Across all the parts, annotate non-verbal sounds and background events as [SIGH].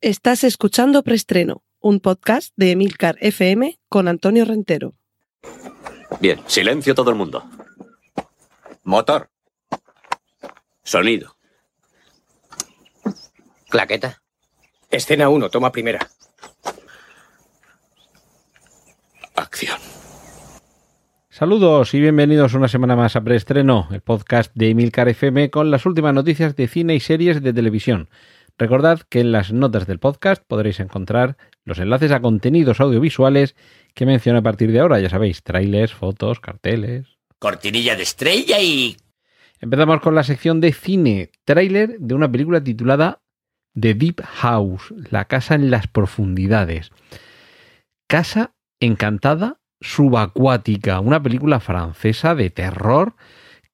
Estás escuchando Preestreno, un podcast de Emilcar FM con Antonio Rentero. Bien, silencio todo el mundo. Motor. Sonido. Claqueta. Escena 1, toma primera. Acción. Saludos y bienvenidos una semana más a Preestreno, el podcast de Emilcar FM con las últimas noticias de cine y series de televisión. Recordad que en las notas del podcast podréis encontrar los enlaces a contenidos audiovisuales que menciono a partir de ahora, ya sabéis, trailers, fotos, carteles. Cortinilla de estrella y... Empezamos con la sección de cine, tráiler de una película titulada The Deep House, la casa en las profundidades. Casa encantada subacuática, una película francesa de terror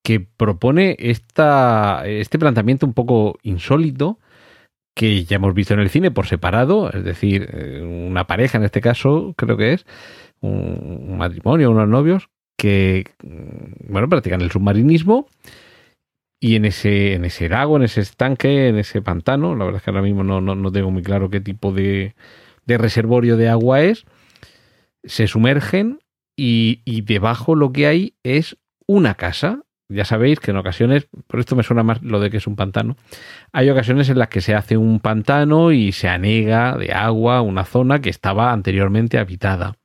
que propone esta, este planteamiento un poco insólito que ya hemos visto en el cine por separado, es decir, eh, una pareja en este caso, creo que es, un matrimonio, unos novios, que, mm, bueno, practican el submarinismo y en ese, en ese lago, en ese estanque, en ese pantano, la verdad es que ahora mismo no, no, tengo muy claro qué tipo de, de reservorio de agua es, se sumergen y, y debajo lo que hay es una casa, ya sabéis que en ocasiones, por esto me suena más lo de que es un pantano, hay ocasiones en las que se hace un pantano y se anega de agua una zona que estaba anteriormente habitada.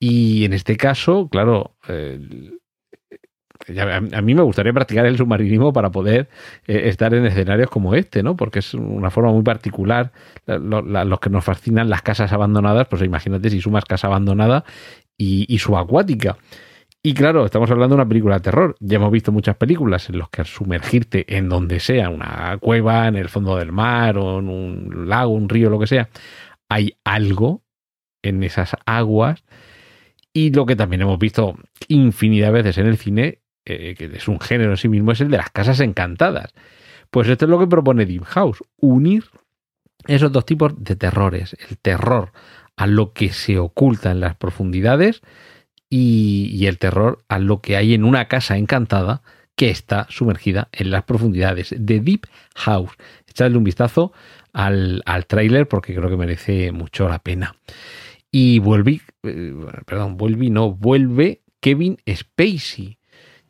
Y en este caso, claro, eh, a mí me gustaría practicar el submarinismo para poder eh, estar en escenarios como este, ¿no? Porque es una forma muy particular. los que nos fascinan las casas abandonadas, pues imagínate si sumas casa abandonada y, y subacuática. Y claro, estamos hablando de una película de terror. Ya hemos visto muchas películas en las que sumergirte en donde sea, una cueva, en el fondo del mar o en un lago, un río, lo que sea, hay algo en esas aguas. Y lo que también hemos visto infinidad de veces en el cine, eh, que es un género en sí mismo, es el de las casas encantadas. Pues esto es lo que propone Deep House, unir esos dos tipos de terrores. El terror a lo que se oculta en las profundidades y, el terror a lo que hay en una casa encantada que está sumergida en las profundidades de Deep House. Echadle un vistazo al, al tráiler porque creo que merece mucho la pena. Y vuelve, eh, perdón, vuelve, no, vuelve Kevin Spacey.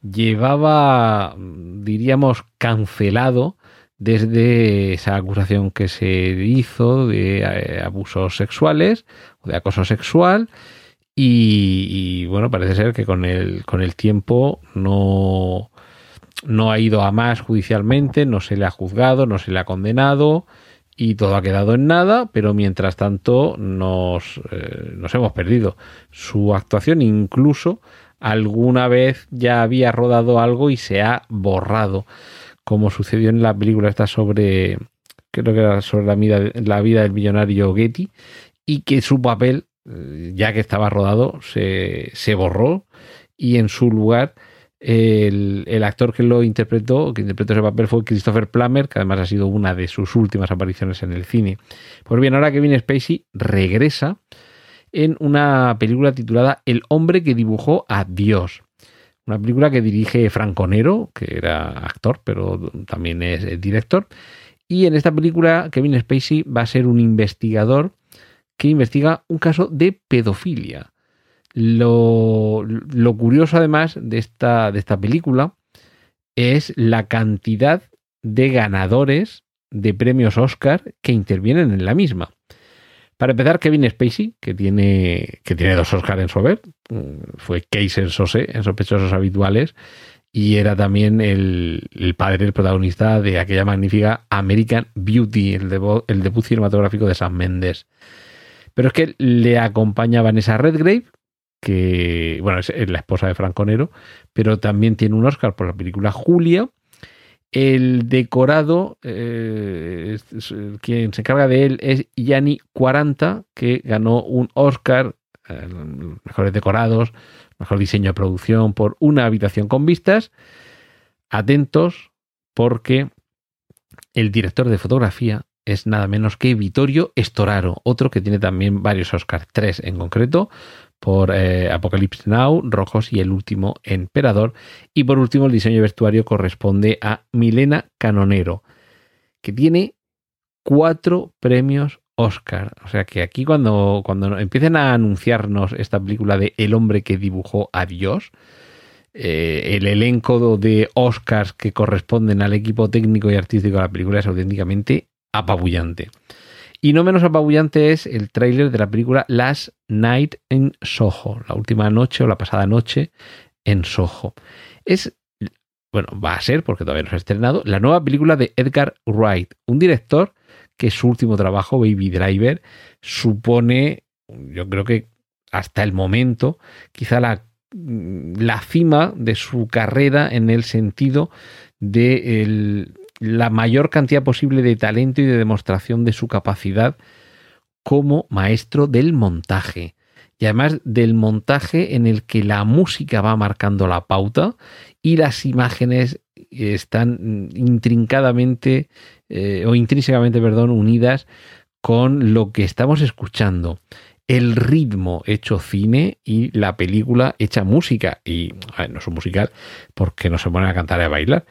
Llevaba, diríamos, cancelado desde esa acusación que se hizo de eh, abusos sexuales o de acoso sexual y, bueno, parece ser que con el, con el tiempo no, no ha ido a más judicialmente, no se le ha juzgado, no se le ha condenado y todo ha quedado en nada, pero mientras tanto nos, eh, nos hemos perdido. Su actuación incluso alguna vez ya había rodado algo y se ha borrado, como sucedió en la película esta sobre, creo que era sobre la vida, la vida del millonario Getty, y que su papel ya que estaba rodado, se, borró y en su lugar el, actor que lo interpretó, que interpretó ese papel fue Christopher Plummer, que además ha sido una de sus últimas apariciones en el cine. Pues bien, ahora Kevin Spacey regresa en una película titulada El hombre que dibujó a Dios. Una película que dirige Franconero, que era actor, pero también es director. Y en esta película Kevin Spacey va a ser un investigador que investiga un caso de pedofilia. Lo, curioso además de esta, de esta película es la cantidad de ganadores de premios Oscar que intervienen en la misma. Para empezar, Kevin Spacey, que tiene, que tiene dos Oscars en su haber, mm, fue Case en Sose, en Sospechosos Habituales, y era también el, padre, el protagonista de aquella magnífica American Beauty, el, el debut cinematográfico de Sam Mendes. Pero es que le acompaña Vanessa Redgrave, que, bueno, es la esposa de Franco Nero, pero también tiene un Oscar por la película Julia. El decorado, eh, quien se encarga de él es Yanni 40, que ganó un Oscar, eh, mejores decorados, mejor diseño de producción por una habitación con vistas. Atentos, porque el director de fotografía es nada menos que Vittorio Storaro, otro que tiene también varios Oscars, tres en concreto, por eh, Apocalypse Now, Rojos y El último Emperador. Y por último, el diseño de vestuario corresponde a Milena Canonero, que tiene cuatro premios Oscar. O sea que aquí cuando, cuando empiecen a anunciarnos esta película de El hombre que dibujó a Dios, eh, el elenco de Oscars que corresponden al equipo técnico y artístico de la película es auténticamente apabullante. Y no menos apabullante es el tráiler de la película Last Night in Soho, la última noche o la pasada noche en Soho. Es, bueno, va a ser, porque todavía no se ha estrenado, la nueva película de Edgar Wright, un director que su último trabajo, Baby Driver, supone, yo creo que hasta el momento, quizá la, la cima de su carrera en el sentido de el, la mayor cantidad posible de talento y de demostración de su capacidad como maestro del montaje. Y además del montaje en el que la música va marcando la pauta y las imágenes están intrincadamente eh, o intrínsecamente, perdón, unidas con lo que estamos escuchando el ritmo hecho cine y la película hecha música. Y no es un musical porque no se ponen a cantar y a bailar,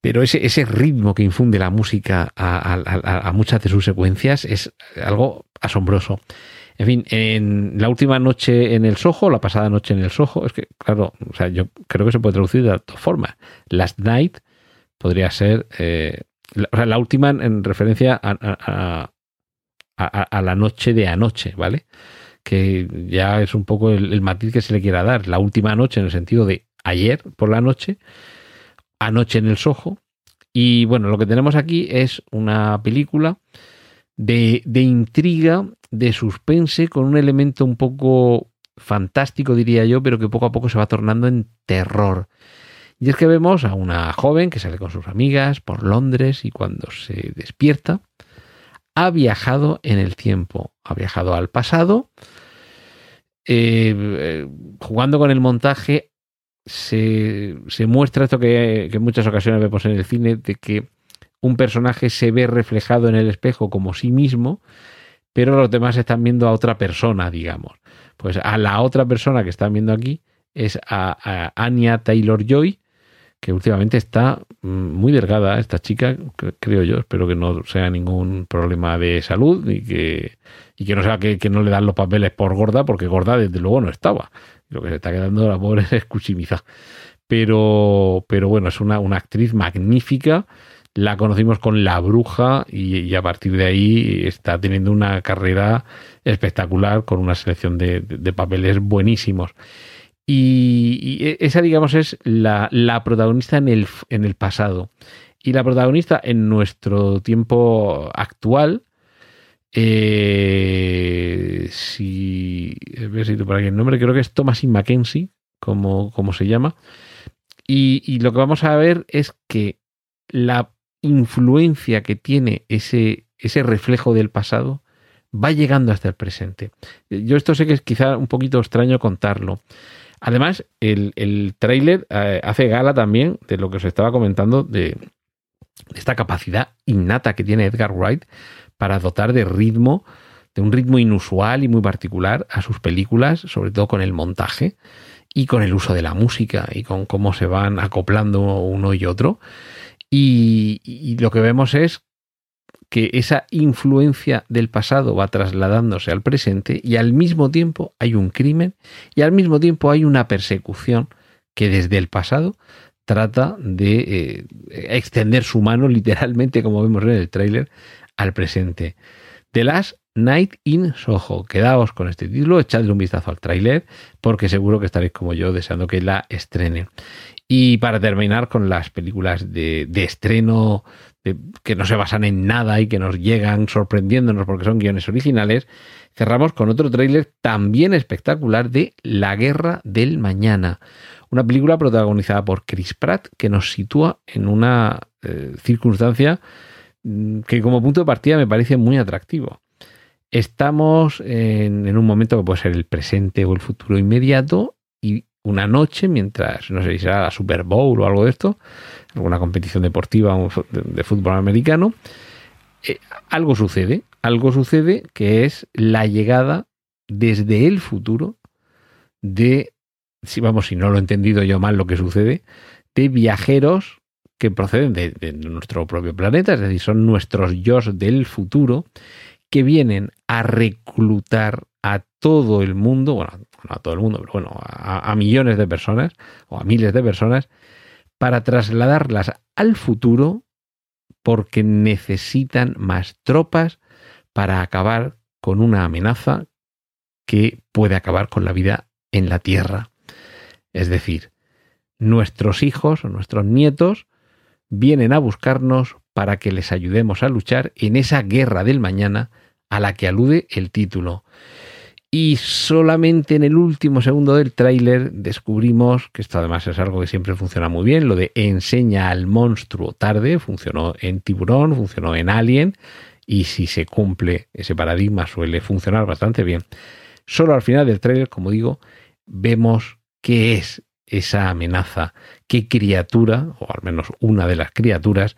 pero ese, ese ritmo que infunde la música a, muchas de sus secuencias es algo asombroso. En fin, en la última noche en el Soho, la pasada noche en el Soho, es que, claro, o sea, yo creo que se puede traducir de dos formas. Last Night podría ser, eh, la, o sea, la última en referencia a, a, la noche de anoche, ¿vale? Que ya es un poco el, matiz que se le quiera dar. La última noche en el sentido de ayer por la noche, anoche en el Soho. Y bueno, lo que tenemos aquí es una película de, de intriga, de suspense, con un elemento un poco fantástico, diría yo, pero que poco a poco se va tornando en terror. Y es que vemos a una joven que sale con sus amigas por Londres y cuando se despierta, ha viajado en el tiempo, ha viajado al pasado, eh, eh, jugando con el montaje, se, muestra esto que, en muchas ocasiones vemos en el cine, de que un personaje se ve reflejado en el espejo como sí mismo, pero los demás están viendo a otra persona, digamos. Pues a la otra persona que están viendo aquí es a, a Anya Taylor Joy, que últimamente está mm, muy delgada esta chica, creo yo, espero que no sea ningún problema de salud y que, y que no sea que, no le dan los papeles por gorda, porque gorda desde luego no estaba. Lo que se está quedando la pobre es cuchimiza. Pero, pero bueno, es una, una actriz magnífica. La conocimos con La Bruja y, a partir de ahí está teniendo una carrera espectacular con una selección de, de papeles buenísimos. Y, e, esa, digamos, es la, protagonista en el, en el pasado. Y la protagonista en nuestro tiempo actual, eh, si, ver si por aquí el nombre, creo que es Thomasin Mackenzie, como, como se llama. Y, y, lo que vamos a ver es que la influencia que tiene ese, ese reflejo del pasado va llegando hasta el presente. Yo esto sé que es quizá un poquito extraño contarlo, Además, el, el tráiler eh, hace gala también de lo que os estaba comentando de, esta capacidad innata que tiene Edgar Wright para dotar de ritmo, de un ritmo inusual y muy particular a sus películas, sobre todo con el montaje y con el uso de la música y con cómo se van acoplando uno y otro. y lo que vemos es que esa influencia del pasado va trasladándose al presente y al mismo tiempo hay un crimen y al mismo tiempo hay una persecución que desde el pasado trata de eh, extender su mano [LAUGHS] literalmente, como vemos en el tráiler, al presente. The Last Night in Soho. Quedaos con este título, echadle un vistazo al tráiler porque seguro que estaréis como yo deseando que la estrenen. Y para terminar con las películas de, de estreno que no se basan en nada y que nos llegan sorprendiéndonos porque son guiones originales, cerramos con otro tráiler también espectacular de La Guerra del Mañana, una película protagonizada por Chris Pratt que nos sitúa en una eh, circunstancia mm, que como punto de partida me parece muy atractivo. Estamos en, en un momento que puede ser el presente o el futuro inmediato y una noche, mientras, no sé si será la Super Bowl o algo de esto, alguna competición deportiva de fútbol americano, eh, algo sucede, algo sucede que es la llegada desde el futuro de, si vamos, si no lo he entendido yo mal lo que sucede, de viajeros que proceden de, nuestro propio planeta, es decir, son nuestros yo del futuro, que vienen a reclutar a todo el mundo, bueno, no a todo el mundo, pero bueno, a, a millones de personas o a miles de personas, para trasladarlas al futuro porque necesitan más tropas para acabar con una amenaza que puede acabar con la vida en la Tierra. Es decir, nuestros hijos o nuestros nietos vienen a buscarnos para que les ayudemos a luchar en esa guerra del mañana a la que alude el título. Y solamente en el último segundo del tráiler descubrimos, que esto además es algo que siempre funciona muy bien, lo de enseña al monstruo tarde, funcionó en Tiburón, funcionó en Alien, y si se cumple ese paradigma suele funcionar bastante bien. Solo al final del tráiler, como digo, vemos qué es esa amenaza, qué criatura, o al menos una de las criaturas,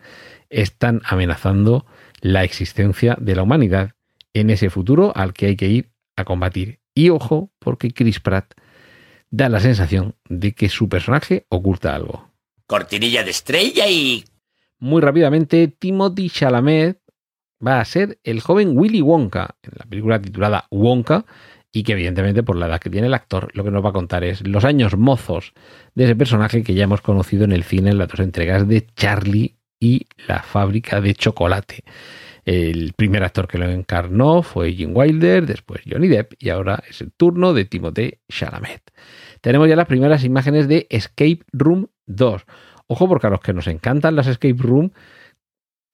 están amenazando la existencia de la humanidad en ese futuro al que hay que ir a combatir. Y ojo, porque Chris Pratt da la sensación de que su personaje oculta algo. Cortinilla de estrella y... Muy rápidamente, Timothy Chalamet va a ser el joven Willy Wonka en la película titulada Wonka y que evidentemente por la edad que tiene el actor lo que nos va a contar es los años mozos de ese personaje que ya hemos conocido en el cine en las dos entregas de Charlie y la fábrica de chocolate. El primer actor que lo encarnó fue Jim Wilder, después Johnny Depp y ahora es el turno de Timothée Chalamet. Tenemos ya las primeras imágenes de Escape Room 2. Ojo porque a los que nos encantan las Escape Room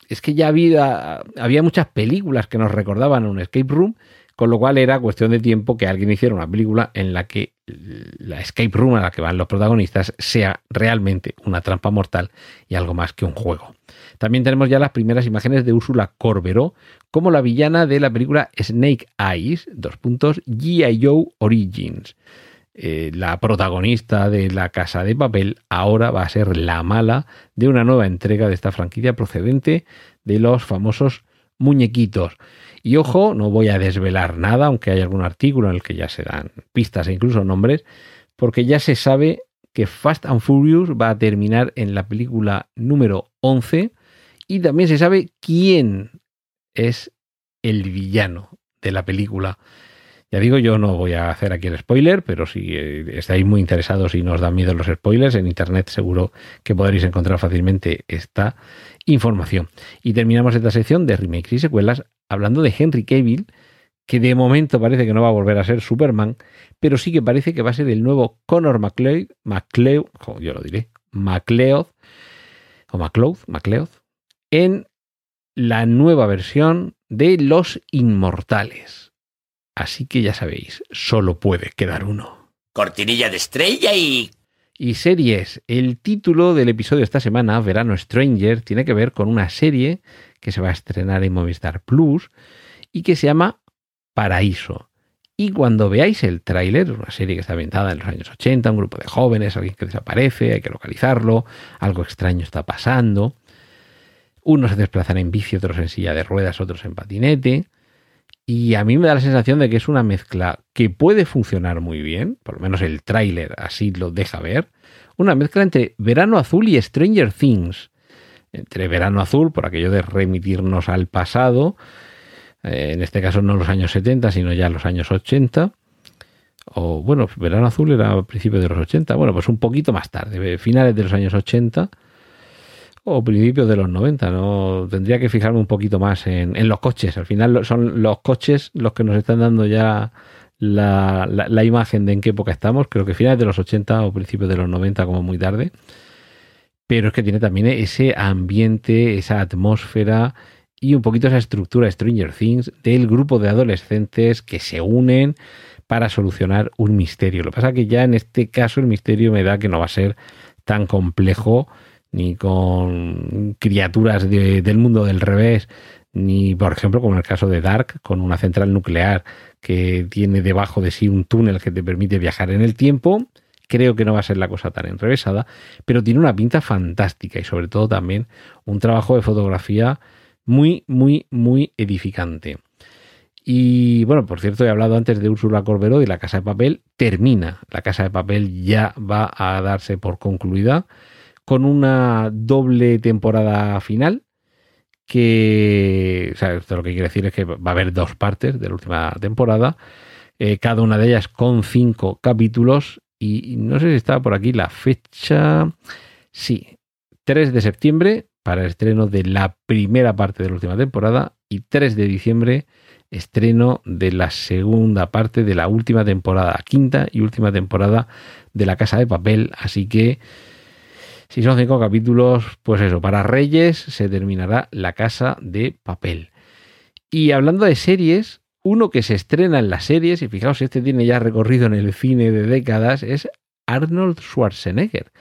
es que ya había, había muchas películas que nos recordaban un escape room, con lo cual era cuestión de tiempo que alguien hiciera una película en la que la escape room a la que van los protagonistas sea realmente una trampa mortal y algo más que un juego. También tenemos ya las primeras imágenes de Úrsula Corberó como la villana de la película Snake Eyes, dos puntos, G.I. Joe Origins. Eh, la protagonista de La Casa de Papel ahora va a ser la mala de una nueva entrega de esta franquicia procedente de los famosos muñequitos. Y ojo, no voy a desvelar nada, aunque hay algún artículo en el que ya se dan pistas e incluso nombres, porque ya se sabe que Fast and Furious va a terminar en la película número 11 y también se sabe quién es el villano de la película. Ya digo, yo no voy a hacer aquí el spoiler, pero si eh, estáis muy interesados y nos dan miedo los spoilers, en internet seguro que podréis encontrar fácilmente esta información. Y terminamos esta sección de remakes y secuelas hablando de Henry Cavill, que de momento parece que no va a volver a ser Superman, pero sí que parece que va a ser el nuevo Connor McLeod, McLeod, yo lo diré, McLeod, o McLeod, McLeod, en la nueva versión de Los Inmortales. Así que ya sabéis, solo puede quedar uno. Cortinilla de estrella y... Y series. El título del episodio de esta semana, Verano Stranger, tiene que ver con una serie que se va a estrenar en Movistar Plus y que se llama Paraíso. Y cuando veáis el tráiler, una serie que está ambientada en los años 80, un grupo de jóvenes, alguien que desaparece, hay que localizarlo, algo extraño está pasando. Unos se desplazan en bici, otros en silla de ruedas, otros en patinete. Y a mí me da la sensación de que es una mezcla que puede funcionar muy bien, por lo menos el tráiler así lo deja ver, una mezcla entre Verano Azul y Stranger Things. Entre Verano Azul, por aquello de remitirnos al pasado, eh, en este caso no los años 70, sino ya los años 80. O bueno, Verano Azul era a principios de los 80, bueno, pues un poquito más tarde, finales de los años 80 o principios de los 90. No tendría que fijarme un poquito más en, en los coches. Al final son los coches los que nos están dando ya la, la, imagen de en qué época estamos. Creo que finales de los 80 o principios de los 90 como muy tarde. Pero es que tiene también ese ambiente, esa atmósfera y un poquito esa estructura Stranger Things del grupo de adolescentes que se unen para solucionar un misterio. Lo que pasa es que ya en este caso el misterio me da que no va a ser tan complejo ni con criaturas de, del mundo del revés, ni por ejemplo como en el caso de Dark, con una central nuclear que tiene debajo de sí un túnel que te permite viajar en el tiempo. Creo que no va a ser la cosa tan enrevesada, pero tiene una pinta fantástica y sobre todo también un trabajo de fotografía muy, muy, muy edificante. Y bueno, por cierto, he hablado antes de Úrsula Corberó y la Casa de Papel. Termina. La Casa de Papel ya va a darse por concluida con una doble temporada final que, o sea, esto lo que quiere decir es que va a haber dos partes de la última temporada, eh, cada una de ellas con cinco capítulos y no sé si está por aquí la fecha, sí, 3 de septiembre para el estreno de la primera parte de la última temporada y 3 de diciembre estreno de la segunda parte de la última temporada, quinta y última temporada de La Casa de Papel, así que si son cinco capítulos, pues eso, para Reyes se terminará La Casa de Papel. Y hablando de series, uno que se estrena en las series, y fijaos, este tiene ya recorrido en el cine de décadas, es Arnold Schwarzenegger.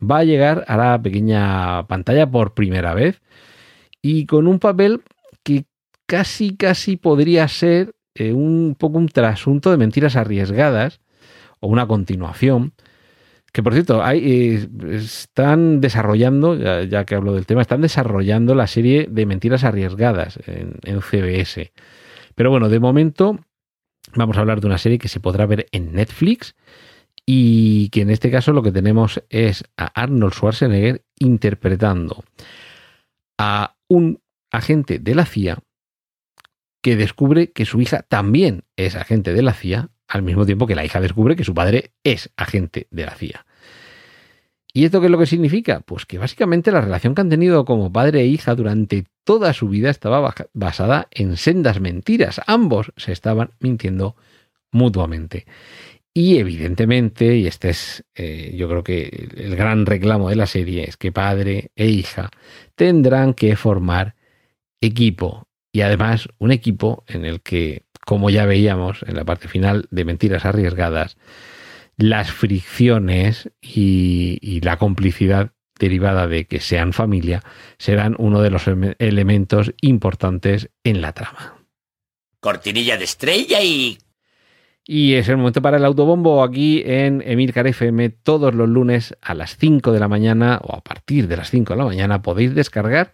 Va a llegar a la pequeña pantalla por primera vez y con un papel que casi, casi podría ser eh, un poco un trasunto de mentiras arriesgadas o una continuación. Que por cierto, eh, están desarrollando, ya, que hablo del tema, están desarrollando la serie de mentiras arriesgadas en, en CBS. Pero bueno, de momento vamos a hablar de una serie que se podrá ver en Netflix y que en este caso lo que tenemos es a Arnold Schwarzenegger interpretando a un agente de la CIA que descubre que su hija también es agente de la CIA, al mismo tiempo que la hija descubre que su padre es agente de la CIA. ¿Y esto qué es lo que significa? Pues que básicamente la relación que han tenido como padre e hija durante toda su vida estaba basada en sendas mentiras. Ambos se estaban mintiendo mutuamente. Y evidentemente, y este es eh, yo creo que el gran reclamo de la serie, es que padre e hija tendrán que formar equipo y además un equipo en el que, como ya veíamos en la parte final de Mentiras Arriesgadas, las fricciones y, la complicidad derivada de que sean familia serán uno de los elementos importantes en la trama. Cortinilla de estrella y... Y es el momento para el autobombo aquí en Emilcar FM todos los lunes a las 5 de la mañana o a partir de las 5 de la mañana podéis descargar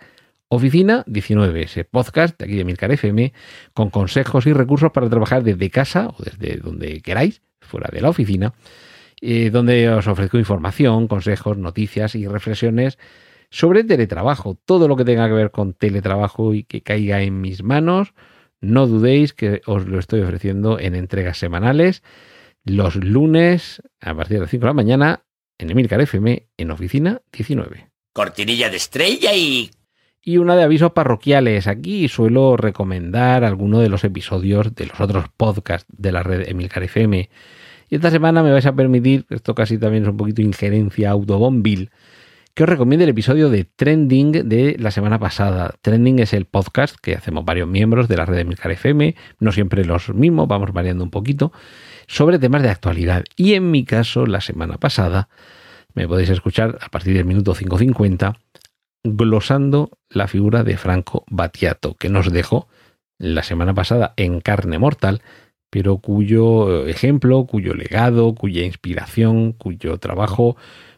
Oficina 19, ese podcast de aquí de Milcar FM, con consejos y recursos para trabajar desde casa o desde donde queráis, fuera de la oficina, eh, donde os ofrezco información, consejos, noticias y reflexiones sobre teletrabajo. Todo lo que tenga que ver con teletrabajo y que caiga en mis manos, no dudéis que os lo estoy ofreciendo en entregas semanales los lunes a partir de las 5 de la mañana en Emilcar FM en Oficina 19. Cortinilla de estrella y y una de avisos parroquiales. Aquí suelo recomendar alguno de los episodios de los otros podcasts de la red Emilcar FM. Y esta semana me vais a permitir, esto casi también es un poquito injerencia autobombil, que os recomiende el episodio de Trending de la semana pasada. Trending es el podcast que hacemos varios miembros de la red Emilcar FM, no siempre los mismos, vamos variando un poquito, sobre temas de actualidad. Y en mi caso, la semana pasada, me podéis escuchar a partir del minuto 5.50 glosando la figura de Franco Battiato, que nos dejó la semana pasada en carne mortal, pero cuyo ejemplo, cuyo legado, cuya inspiración, cuyo trabajo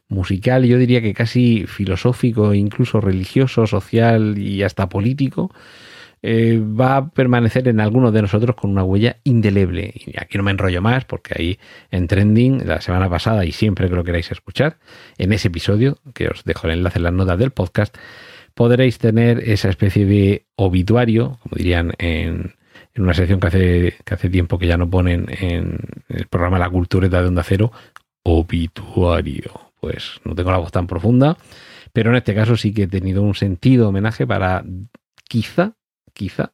musical, yo diría que casi filosófico, incluso religioso, social y hasta político, eh, va a permanecer en algunos de nosotros con una huella indeleble. Y aquí no me enrollo más porque ahí en Trending la semana pasada y siempre que lo queráis escuchar, en ese episodio, que os dejo el enlace en las notas del podcast, podréis tener esa especie de obituario, como dirían en, una sección que hace, que hace tiempo que ya no ponen en el programa La Cultureta de Onda Cero, obituario. Pues no tengo la voz tan profunda, pero en este caso sí que he tenido un sentido homenaje para quizá quizá,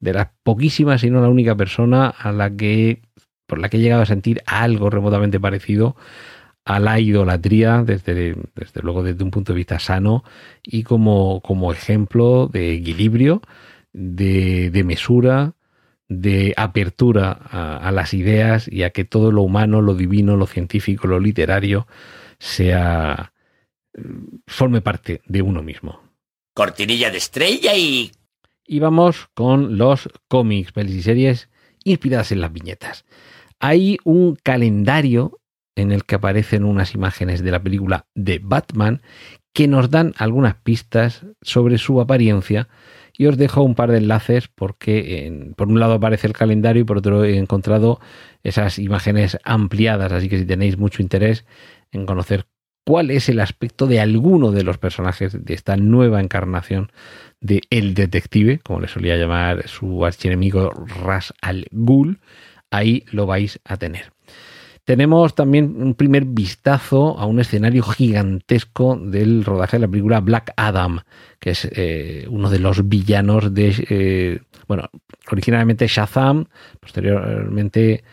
de las poquísimas, y no la única persona a la que, por la que he llegado a sentir algo remotamente parecido a la idolatría, desde, desde luego desde un punto de vista sano y como, como ejemplo de equilibrio, de, de mesura, de apertura a, a, las ideas y a que todo lo humano, lo divino, lo científico, lo literario sea forme parte de uno mismo. Cortinilla de estrella y y vamos con los cómics, pelis y series inspiradas en las viñetas. Hay un calendario en el que aparecen unas imágenes de la película de Batman que nos dan algunas pistas sobre su apariencia y os dejo un par de enlaces porque por un lado aparece el calendario y por otro he encontrado esas imágenes ampliadas, así que si tenéis mucho interés en conocer cuál es el aspecto de alguno de los personajes de esta nueva encarnación de El Detective, como le solía llamar su archienemigo Ras al Ghul, ahí lo vais a tener. Tenemos también un primer vistazo a un escenario gigantesco del rodaje de la película Black Adam, que es eh, uno de los villanos de, eh, bueno, originalmente Shazam, posteriormente,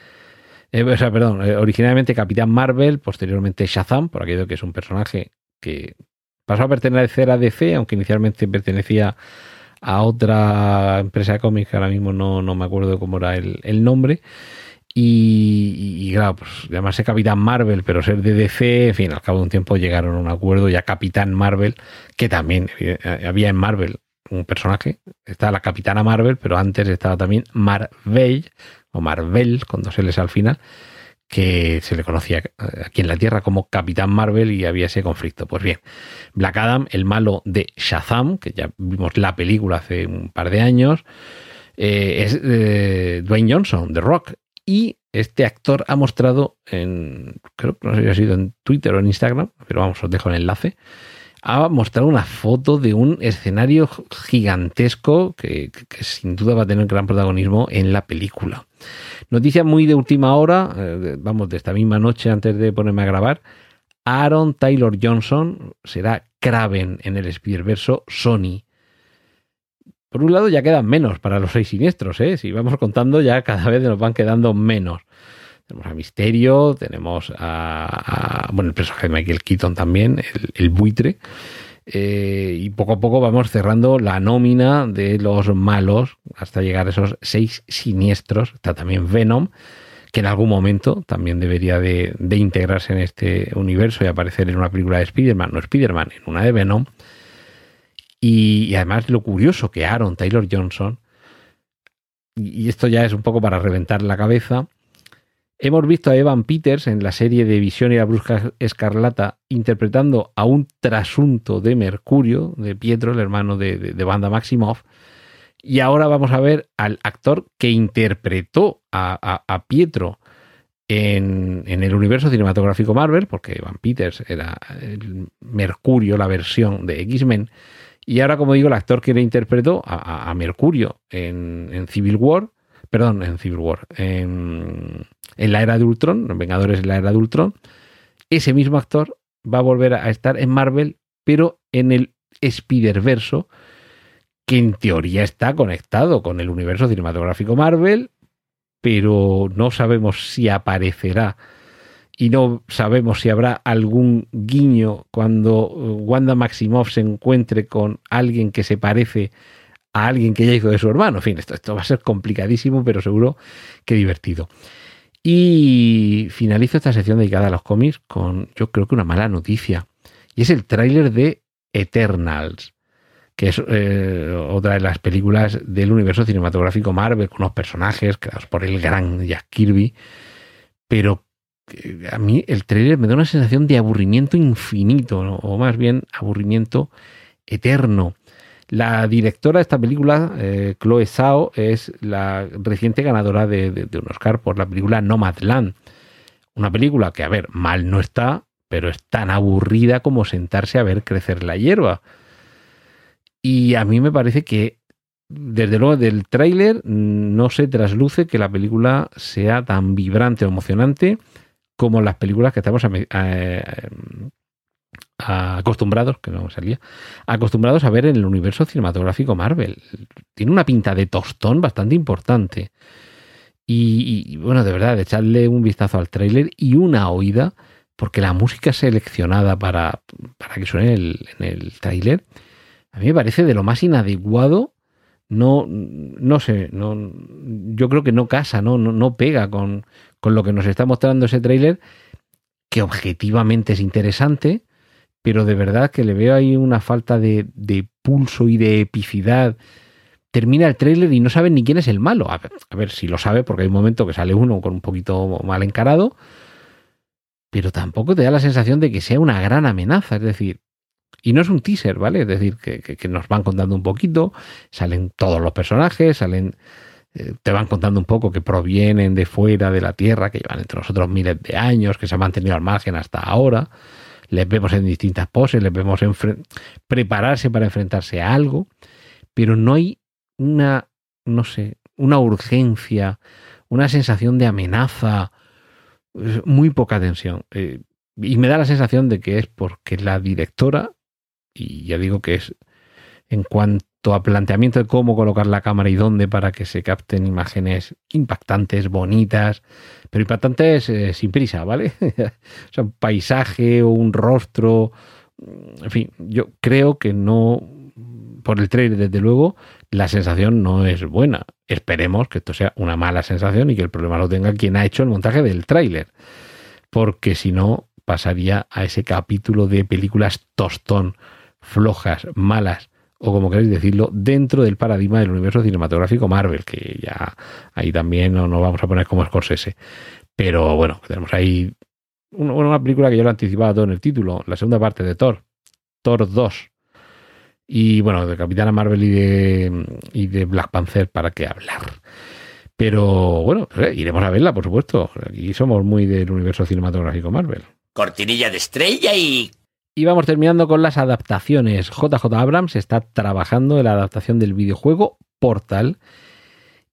eh, o sea, perdón, originalmente Capitán Marvel, posteriormente Shazam, por aquello que es un personaje que pasó a pertenecer a DC, aunque inicialmente pertenecía a otra empresa de cómics, ahora mismo no, me acuerdo cómo era el, nombre. Y, claro, pues llamarse Capitán Marvel, pero ser de DC, en fin, al cabo de un tiempo llegaron a un acuerdo ya Capitán Marvel, que también eh, había en Marvel un personaje, está la Capitana Marvel, pero antes estaba también Marvel, o Marvel, con dos L's al final, que se le conocía eh, aquí en la Tierra como Capitán Marvel y había ese conflicto. Pues bien, Black Adam, el malo de Shazam, que ya vimos la película hace un par de años, eh, es eh, Dwayne Johnson, The Rock. Y este actor ha mostrado en, creo que no sé si ha sido en Twitter o en Instagram, pero vamos, os dejo el enlace, ha mostrado una foto de un escenario gigantesco que, sin duda va a tener gran protagonismo en la película. Noticia muy de última hora, eh, vamos, de esta misma noche antes de ponerme a grabar. Aaron Taylor Johnson será Kraven en el Spider-Verse Sony. Por un lado ya quedan menos para los seis siniestros, ¿eh? Si vamos contando ya cada vez nos van quedando menos. Tenemos a Misterio, tenemos a, bueno, el personaje de Michael Keaton también, el, buitre. Eh, y poco a poco vamos cerrando la nómina de los malos hasta llegar a esos seis siniestros. Está también Venom, que en algún momento también debería de, integrarse en este universo y aparecer en una película de Spider-Man, no Spider-Man, en una de Venom. Y, y, además lo curioso que Aaron Taylor Johnson, y esto ya es un poco para reventar la cabeza, Hemos visto a Evan Peters en la serie de Visión y la Brusca Escarlata interpretando a un trasunto de Mercurio, de Pietro, el hermano de, de, Banda Maximoff. Y ahora vamos a ver al actor que interpretó a, Pietro en, el universo cinematográfico Marvel, porque Evan Peters era el Mercurio, la versión de X-Men. Y ahora, como digo, el actor que le interpretó a, Mercurio en, en, Civil War, perdón, en Civil War, en en la era de Ultron, en Vengadores en la era de Ultron, ese mismo actor va a volver a estar en Marvel, pero en el Spider-Verso, que en teoría está conectado con el universo cinematográfico Marvel, pero no sabemos si aparecerá y no sabemos si habrá algún guiño cuando Wanda Maximoff se encuentre con alguien que se parece a alguien que ya hizo de su hermano. En fin, esto va a ser complicadísimo, pero seguro que divertido. Y finalizo esta sección dedicada a los cómics con, yo creo que una mala noticia. Y es el tráiler de Eternals, que es eh, otra de las películas del universo cinematográfico Marvel, con unos personajes creados por el gran Jack Kirby. Pero eh, a mí el tráiler me da una sensación de aburrimiento infinito, o más bien aburrimiento eterno. La directora de esta película, eh, Chloe Zhao, es la reciente ganadora de, un Oscar por la película Nomadland. Una película que, a ver, mal no está, pero es tan aburrida como sentarse a ver crecer la hierba. Y a mí me parece que, desde luego, del tráiler no se trasluce que la película sea tan vibrante o emocionante como las películas que estamos a, acostumbrados, que no salía, acostumbrados a ver en el universo cinematográfico Marvel. Tiene una pinta de tostón bastante importante. Y, bueno, de verdad, echarle un vistazo al tráiler y una oída, porque la música seleccionada para, para que suene en el, tráiler, a mí me parece de lo más inadecuado. No, no sé, no, yo creo que no casa, no, no, no pega con, con lo que nos está mostrando ese tráiler, que objetivamente es interesante, pero de verdad que le veo ahí una falta de, pulso y de epicidad. Termina el tráiler y no saben ni quién es el malo. A ver, si lo sabe, porque hay un momento que sale uno con un poquito mal encarado, pero tampoco te da la sensación de que sea una gran amenaza. Es decir, y no es un teaser, ¿vale? Es decir, que, nos van contando un poquito, salen todos los personajes, salen, eh, te van contando un poco que provienen de fuera de la Tierra, que llevan entre nosotros miles de años, que se han mantenido al margen hasta ahora les vemos en distintas poses, les vemos prepararse para enfrentarse a algo, pero no hay una, no sé, una urgencia, una sensación de amenaza, muy poca tensión. Eh, y me da la sensación de que es porque la directora, y ya digo que es en cuanto a planteamiento de cómo colocar la cámara y dónde para que se capten imágenes impactantes, bonitas, pero impactantes eh, sin prisa, ¿vale? [LAUGHS] o sea, un paisaje o un rostro, en fin, yo creo que no, por el trailer desde luego, la sensación no es buena. Esperemos que esto sea una mala sensación y que el problema lo tenga quien ha hecho el montaje del tráiler, porque si no pasaría a ese capítulo de películas tostón, flojas, malas, o como queréis decirlo, dentro del paradigma del universo cinematográfico Marvel, que ya ahí también no nos vamos a poner como Scorsese. Pero bueno, tenemos ahí una, película que yo lo anticipaba todo en el título, la segunda parte de Thor, Thor 2. Y bueno, de Capitana Marvel y de, y de Black Panther, ¿para qué hablar? Pero bueno, iremos a verla, por supuesto. Aquí somos muy del universo cinematográfico Marvel. Cortinilla de estrella y y vamos terminando con las adaptaciones. JJ Abrams está trabajando en la adaptación del videojuego Portal.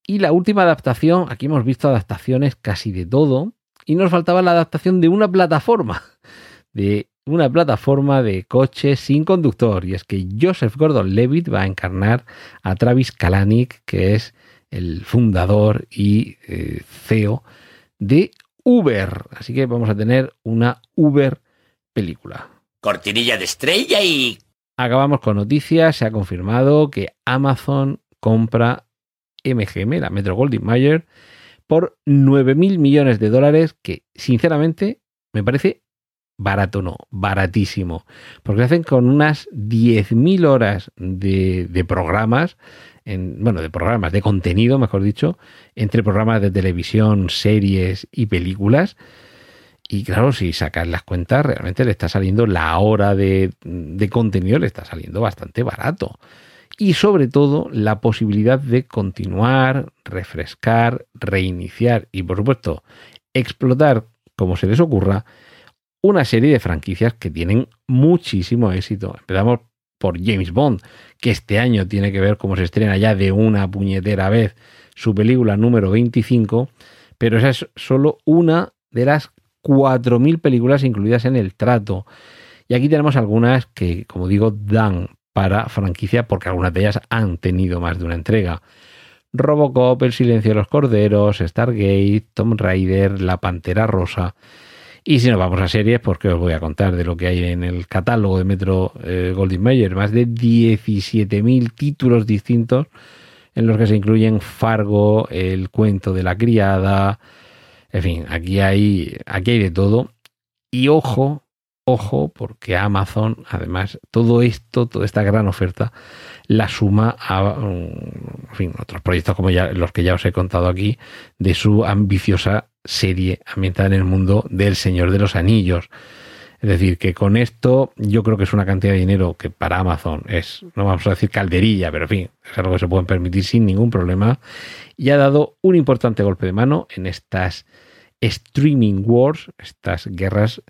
Y la última adaptación, aquí hemos visto adaptaciones casi de todo. Y nos faltaba la adaptación de una plataforma. [LAUGHS] De una plataforma de coches sin conductor. Y es que Joseph Gordon Levitt va a encarnar a Travis Kalanick, que es el fundador y eh, CEO de Uber. Así que vamos a tener una Uber película cortinilla de estrella y... Acabamos con noticias, se ha confirmado que Amazon compra MGM, la Metro Goldwyn Mayer, por 9 mil millones de dólares, que sinceramente me parece barato, no, baratísimo, porque hacen con unas 10.000 horas de, de programas, en, bueno, de programas, de contenido, mejor dicho, entre programas de televisión, series y películas, y claro, si sacas las cuentas, realmente le está saliendo la hora de, contenido, le está saliendo bastante barato. Y sobre todo la posibilidad de continuar, refrescar, reiniciar y por supuesto explotar, como se les ocurra, una serie de franquicias que tienen muchísimo éxito. Empezamos por James Bond, que este año tiene que ver cómo se estrena ya de una puñetera vez su película número 25, pero esa es solo una de las 4.000 películas incluidas en el trato. Y aquí tenemos algunas que, como digo, dan para franquicia porque algunas de ellas han tenido más de una entrega. Robocop, El silencio de los corderos, Stargate, Tomb Raider, La Pantera Rosa. Y si nos vamos a series, pues que os voy a contar de lo que hay en el catálogo de Metro eh, Goldwyn Mayer. Más de 17.000 títulos distintos en los que se incluyen Fargo, El cuento de la criada, en fin, aquí hay, aquí hay de todo. Y ojo, ojo, porque Amazon, además, todo esto, toda esta gran oferta, la suma a en fin, otros proyectos como ya, los que ya os he contado aquí, de su ambiciosa serie ambientada en el mundo del Señor de los Anillos. Es decir, que con esto yo creo que es una cantidad de dinero que para Amazon es, no vamos a decir calderilla, pero en fin, es algo que se pueden permitir sin ningún problema. Y ha dado un importante golpe de mano en estas streaming wars, estas guerras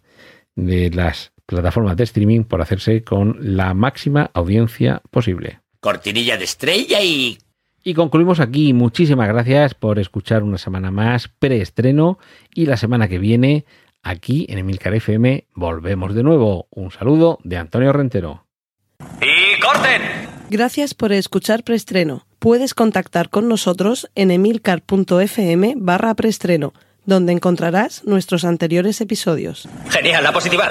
de las plataformas de streaming por hacerse con la máxima audiencia posible. Cortinilla de estrella y... Y concluimos aquí. Muchísimas gracias por escuchar una semana más preestreno y la semana que viene Aquí en Emilcar FM volvemos de nuevo. Un saludo de Antonio Rentero. ¡Y corten! Gracias por escuchar preestreno. Puedes contactar con nosotros en emilcar.fm barra preestreno, donde encontrarás nuestros anteriores episodios. Genial, la positiva.